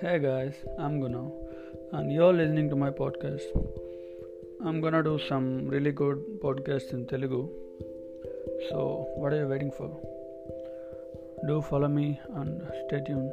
Hey guys, I'm Guna, and you're listening to my podcast. I'm gonna do some really good podcasts in Telugu. So, what are you waiting for? Do follow me and stay tuned.